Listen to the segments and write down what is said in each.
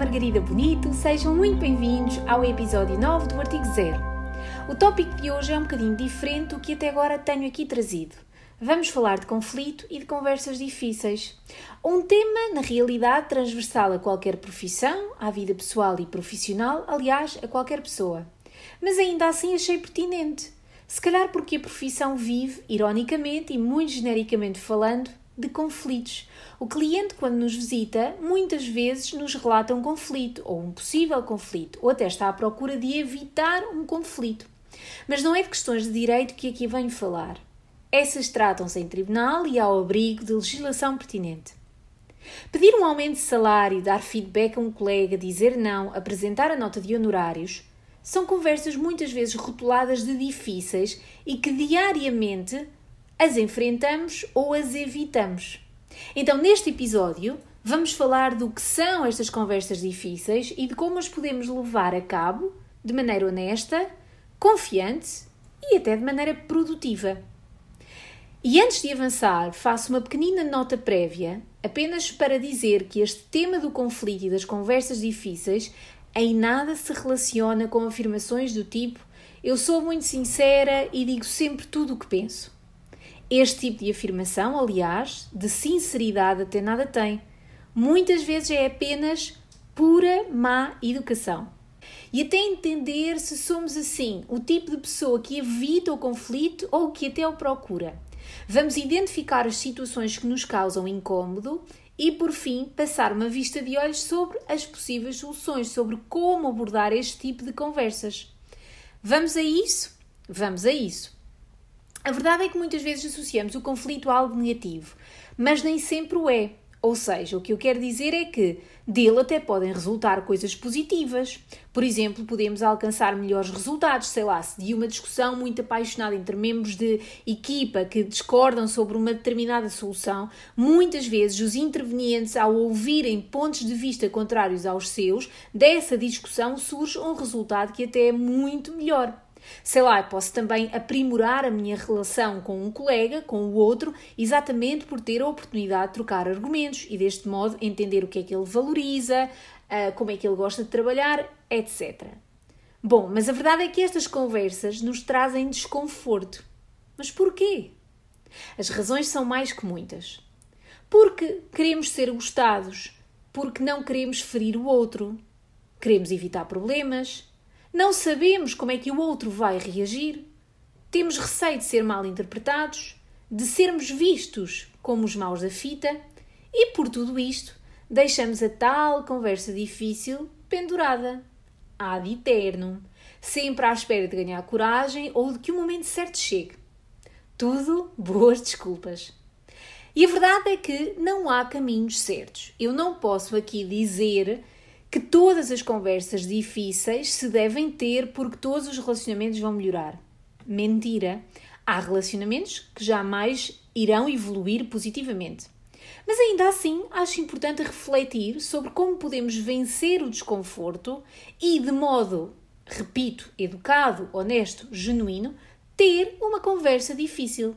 Margarida Bonito, sejam muito bem-vindos ao episódio 9 do Artigo Zero. O tópico de hoje é um bocadinho diferente do que até agora tenho aqui trazido. Vamos falar de conflito e de conversas difíceis. Um tema, na realidade, transversal a qualquer profissão, à vida pessoal e profissional, aliás, a qualquer pessoa. Mas ainda assim achei pertinente. Se calhar porque a profissão vive, ironicamente e muito genericamente falando, de conflitos. O cliente, quando nos visita, muitas vezes nos relata um conflito ou um possível conflito, ou até está à procura de evitar um conflito. Mas não é de questões de direito que aqui venho falar. Essas tratam-se em tribunal e ao abrigo de legislação pertinente. Pedir um aumento de salário, dar feedback a um colega, dizer não, apresentar a nota de honorários são conversas muitas vezes rotuladas de difíceis e que diariamente as enfrentamos ou as evitamos. Então, neste episódio, vamos falar do que são estas conversas difíceis e de como as podemos levar a cabo de maneira honesta, confiante e até de maneira produtiva. E antes de avançar, faço uma pequenina nota prévia, apenas para dizer que este tema do conflito e das conversas difíceis em nada se relaciona com afirmações do tipo eu sou muito sincera e digo sempre tudo o que penso. Este tipo de afirmação, aliás, de sinceridade até nada tem. Muitas vezes é apenas pura má educação. E até entender se somos assim, o tipo de pessoa que evita o conflito ou que até o procura. Vamos identificar as situações que nos causam incômodo e, por fim, passar uma vista de olhos sobre as possíveis soluções, sobre como abordar este tipo de conversas. Vamos a isso? Vamos a isso. A verdade é que muitas vezes associamos o conflito a algo negativo, mas nem sempre o é. Ou seja, o que eu quero dizer é que dele até podem resultar coisas positivas. Por exemplo, podemos alcançar melhores resultados, sei lá, se de uma discussão muito apaixonada entre membros de equipa que discordam sobre uma determinada solução, muitas vezes os intervenientes, ao ouvirem pontos de vista contrários aos seus, dessa discussão surge um resultado que até é muito melhor. Sei lá, posso também aprimorar a minha relação com um colega, com o outro, exatamente por ter a oportunidade de trocar argumentos e deste modo entender o que é que ele valoriza, ah, como é que ele gosta de trabalhar, etc. Bom, mas a verdade é que estas conversas nos trazem desconforto. Mas porquê? As razões são mais que muitas. Porque queremos ser gostados, porque não queremos ferir o outro, queremos evitar problemas, não sabemos como é que o outro vai reagir. Temos receio de ser mal interpretados, de sermos vistos como os maus da fita, e por tudo isto deixamos a tal conversa difícil pendurada, ad eterno, sempre à espera de ganhar coragem ou de que o momento certo chegue. Tudo boas desculpas. E a verdade é que não há caminhos certos. Eu não posso aqui dizer que todas as conversas difíceis se devem ter porque todos os relacionamentos vão melhorar. Mentira! Há relacionamentos que jamais irão evoluir positivamente. Mas ainda assim, acho importante refletir sobre como podemos vencer o desconforto e, de modo, repito, educado, honesto, genuíno, ter uma conversa difícil.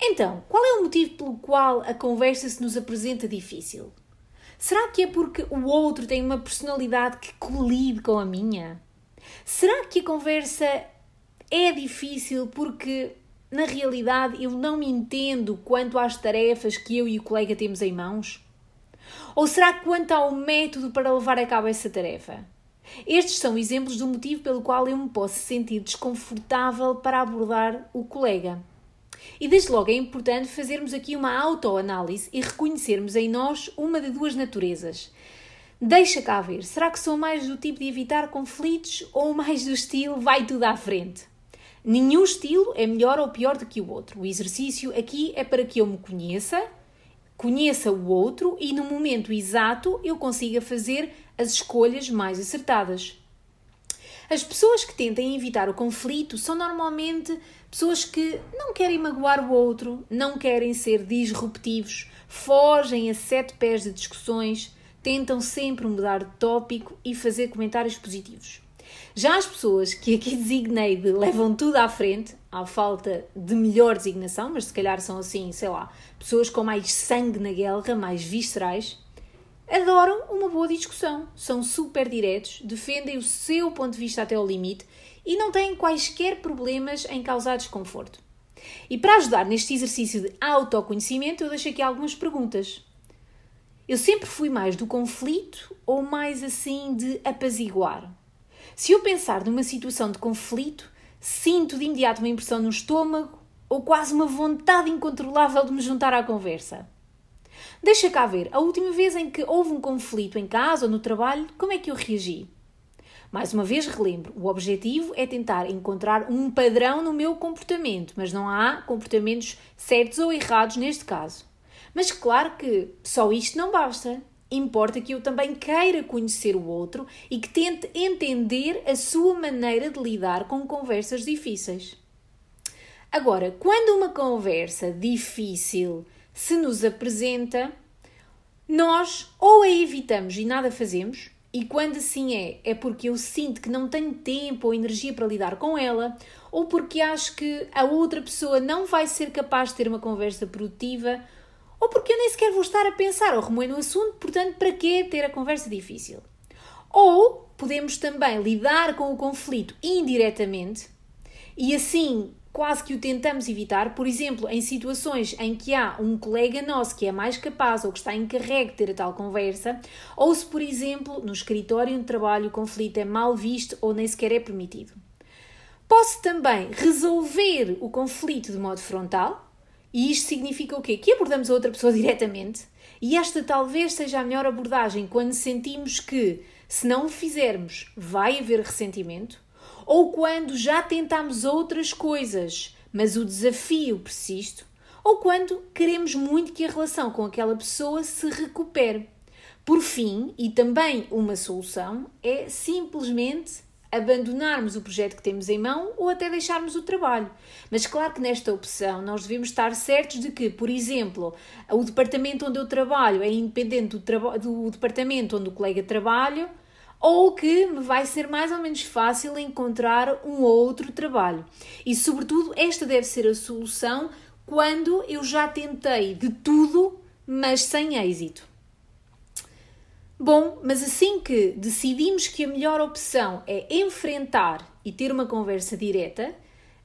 Então, qual é o motivo pelo qual a conversa se nos apresenta difícil? Será que é porque o outro tem uma personalidade que colide com a minha? Será que a conversa é difícil porque, na realidade, eu não me entendo quanto às tarefas que eu e o colega temos em mãos? Ou será quanto ao método para levar a cabo essa tarefa? Estes são exemplos do motivo pelo qual eu me posso sentir desconfortável para abordar o colega. E desde logo é importante fazermos aqui uma autoanálise e reconhecermos em nós uma de duas naturezas. Deixa cá ver, será que sou mais do tipo de evitar conflitos ou mais do estilo vai tudo à frente? Nenhum estilo é melhor ou pior do que o outro. O exercício aqui é para que eu me conheça, conheça o outro e no momento exato eu consiga fazer as escolhas mais acertadas. As pessoas que tentem evitar o conflito são normalmente pessoas que não querem magoar o outro, não querem ser disruptivos, fogem a sete pés de discussões, tentam sempre mudar de tópico e fazer comentários positivos. Já as pessoas que aqui designei de levam tudo à frente, à falta de melhor designação, mas se calhar são assim, sei lá, pessoas com mais sangue na guerra, mais viscerais, adoram uma boa discussão, são super diretos, defendem o seu ponto de vista até ao limite e não têm quaisquer problemas em causar desconforto. E para ajudar neste exercício de autoconhecimento, eu deixo aqui algumas perguntas. Eu sempre fui mais do conflito ou mais assim de apaziguar? Se eu pensar numa situação de conflito, sinto de imediato uma impressão no estômago ou quase uma vontade incontrolável de me juntar à conversa. Deixa cá ver, a última vez em que houve um conflito em casa ou no trabalho, como é que eu reagi? Mais uma vez relembro, o objetivo é tentar encontrar um padrão no meu comportamento, mas não há comportamentos certos ou errados neste caso. Mas claro que só isto não basta. Importa que eu também queira conhecer o outro e que tente entender a sua maneira de lidar com conversas difíceis. Agora, quando uma conversa difícil se nos apresenta, nós ou a evitamos e nada fazemos, e quando assim é, é porque eu sinto que não tenho tempo ou energia para lidar com ela, ou porque acho que a outra pessoa não vai ser capaz de ter uma conversa produtiva, ou porque eu nem sequer vou estar a pensar ou remoer no assunto, portanto, para que ter a conversa difícil? Ou podemos também lidar com o conflito indiretamente e assim quase que o tentamos evitar, por exemplo, em situações em que há um colega nosso que é mais capaz ou que está encarregue de ter a tal conversa, ou se, por exemplo, no escritório onde trabalho o conflito é mal visto ou nem sequer é permitido. Posso também resolver o conflito de modo frontal, e isto significa o quê? Que abordamos a outra pessoa diretamente, e esta talvez seja a melhor abordagem quando sentimos que, se não o fizermos, vai haver ressentimento, ou quando já tentamos outras coisas, mas o desafio persiste, ou quando queremos muito que a relação com aquela pessoa se recupere. Por fim, e também uma solução, é simplesmente abandonarmos o projeto que temos em mão ou até deixarmos o trabalho. Mas claro que nesta opção nós devemos estar certos de que, por exemplo, o departamento onde eu trabalho é independente do, do departamento onde o colega trabalha ou que me vai ser mais ou menos fácil encontrar um outro trabalho. E, sobretudo, esta deve ser a solução quando eu já tentei de tudo, mas sem êxito. Bom, mas assim que decidimos que a melhor opção é enfrentar e ter uma conversa direta,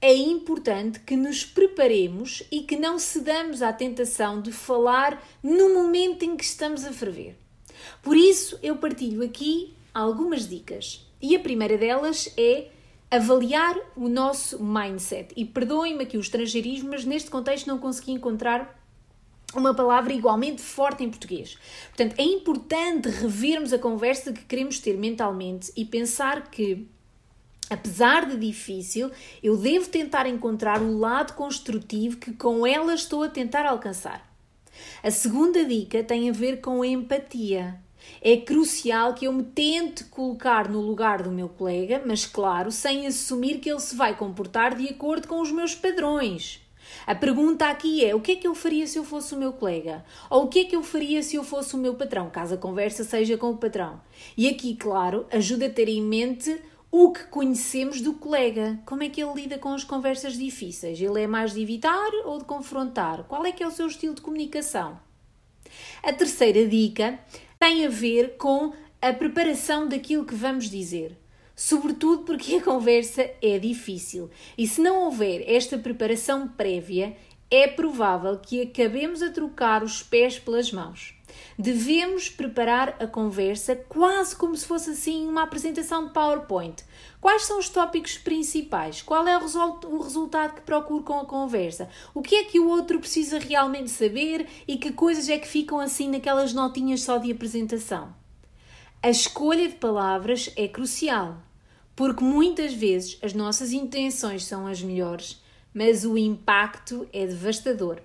é importante que nos preparemos e que não cedamos à tentação de falar no momento em que estamos a ferver. Por isso, eu partilho aqui algumas dicas. E a primeira delas é avaliar o nosso mindset. E perdoem-me aqui o estrangeirismo, mas neste contexto não consegui encontrar uma palavra igualmente forte em português. Portanto, é importante revermos a conversa que queremos ter mentalmente e pensar que, apesar de difícil, eu devo tentar encontrar o lado construtivo que com ela estou a tentar alcançar. A segunda dica tem a ver com a empatia. É crucial que eu me tente colocar no lugar do meu colega, mas claro, sem assumir que ele se vai comportar de acordo com os meus padrões. A pergunta aqui é: o que é que eu faria se eu fosse o meu colega? Ou o que é que eu faria se eu fosse o meu patrão, caso a conversa seja com o patrão? E aqui, claro, ajuda a ter em mente o que conhecemos do colega. Como é que ele lida com as conversas difíceis? Ele é mais de evitar ou de confrontar? Qual é que é o seu estilo de comunicação? A terceira dica tem a ver com a preparação daquilo que vamos dizer. Sobretudo porque a conversa é difícil e se não houver esta preparação prévia, é provável que acabemos a trocar os pés pelas mãos. Devemos preparar a conversa quase como se fosse assim uma apresentação de PowerPoint. Quais são os tópicos principais? Qual é o resultado que procuro com a conversa? O que é que o outro precisa realmente saber e que coisas é que ficam assim naquelas notinhas só de apresentação? A escolha de palavras é crucial, porque muitas vezes as nossas intenções são as melhores, mas o impacto é devastador.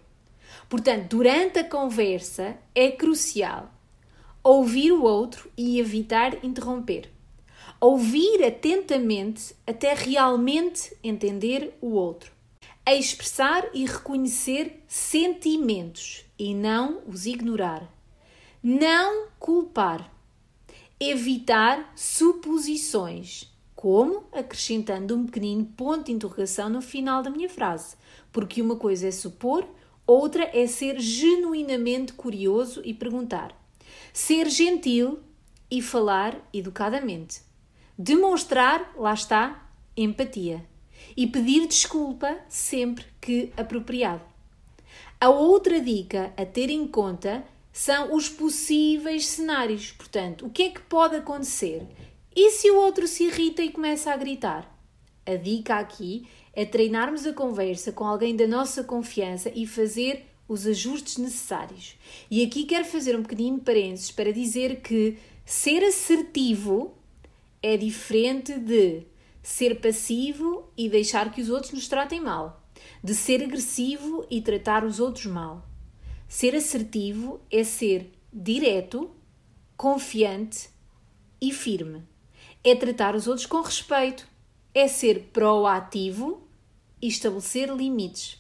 Portanto, durante a conversa é crucial ouvir o outro e evitar interromper. Ouvir atentamente até realmente entender o outro. A expressar e reconhecer sentimentos e não os ignorar. Não culpar. Evitar suposições, como acrescentando um pequenino ponto de interrogação no final da minha frase, porque uma coisa é supor Outra é ser genuinamente curioso e perguntar. Ser gentil e falar educadamente. Demonstrar, lá está, empatia. E pedir desculpa sempre que apropriado. A outra dica a ter em conta são os possíveis cenários. Portanto, o que é que pode acontecer? E se o outro se irrita e começa a gritar? A dica aqui é treinarmos a conversa com alguém da nossa confiança e fazer os ajustes necessários. E aqui quero fazer um de parênteses para dizer que ser assertivo é diferente de ser passivo e deixar que os outros nos tratem mal, de ser agressivo e tratar os outros mal. Ser assertivo é ser direto, confiante e firme. É tratar os outros com respeito, é ser proativo e estabelecer limites.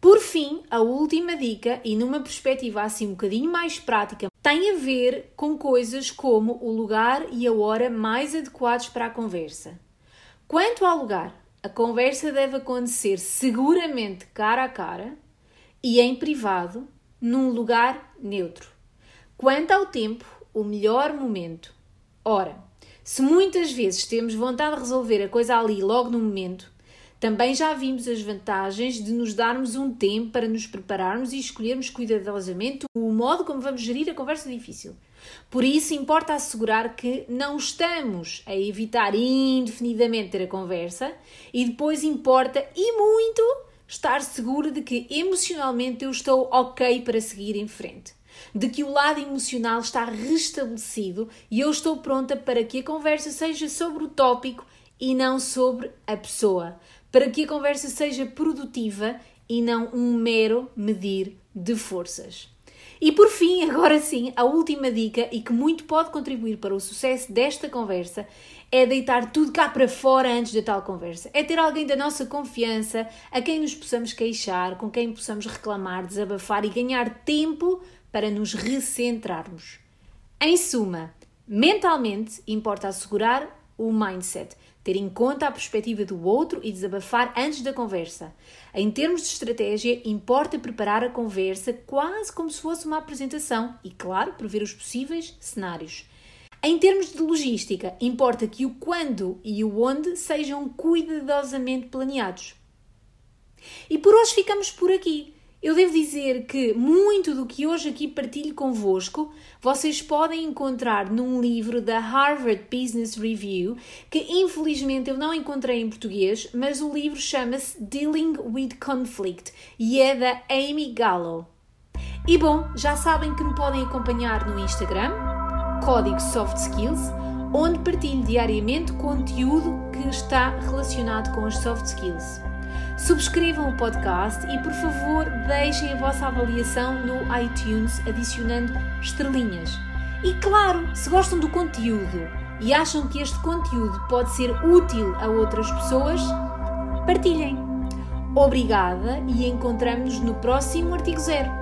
Por fim, a última dica, e numa perspectiva assim um bocadinho mais prática, tem a ver com coisas como o lugar e a hora mais adequados para a conversa. Quanto ao lugar, a conversa deve acontecer seguramente cara a cara e em privado, num lugar neutro. Quanto ao tempo, o melhor momento. Ora, se muitas vezes temos vontade de resolver a coisa ali logo no momento, também já vimos as vantagens de nos darmos um tempo para nos prepararmos e escolhermos cuidadosamente o modo como vamos gerir a conversa difícil. Por isso, importa assegurar que não estamos a evitar indefinidamente ter a conversa e depois importa e muito estar seguro de que emocionalmente eu estou ok para seguir em frente. De que o lado emocional está restabelecido e eu estou pronta para que a conversa seja sobre o tópico e não sobre a pessoa para que a conversa seja produtiva e não um mero medir de forças. E por fim, agora sim, a última dica e que muito pode contribuir para o sucesso desta conversa é deitar tudo cá para fora antes da tal conversa. É ter alguém da nossa confiança, a quem nos possamos queixar, com quem possamos reclamar, desabafar e ganhar tempo para nos recentrarmos. Em suma, mentalmente importa assegurar o mindset ter em conta a perspectiva do outro e desabafar antes da conversa. Em termos de estratégia, importa preparar a conversa quase como se fosse uma apresentação e, claro, prever os possíveis cenários. Em termos de logística, importa que o quando e o onde sejam cuidadosamente planeados. E por hoje ficamos por aqui. Eu devo dizer que muito do que hoje aqui partilho convosco vocês podem encontrar num livro da Harvard Business Review, que infelizmente eu não encontrei em português, mas o livro chama-se Dealing with Conflict e é da Amy Gallo. E bom, já sabem que me podem acompanhar no Instagram, Código Soft Skills, onde partilho diariamente conteúdo que está relacionado com as soft skills. Subscrevam o podcast e, por favor, deixem a vossa avaliação no iTunes adicionando estrelinhas. E claro, se gostam do conteúdo e acham que este conteúdo pode ser útil a outras pessoas, partilhem. Obrigada e encontramos-nos no próximo artigo zero.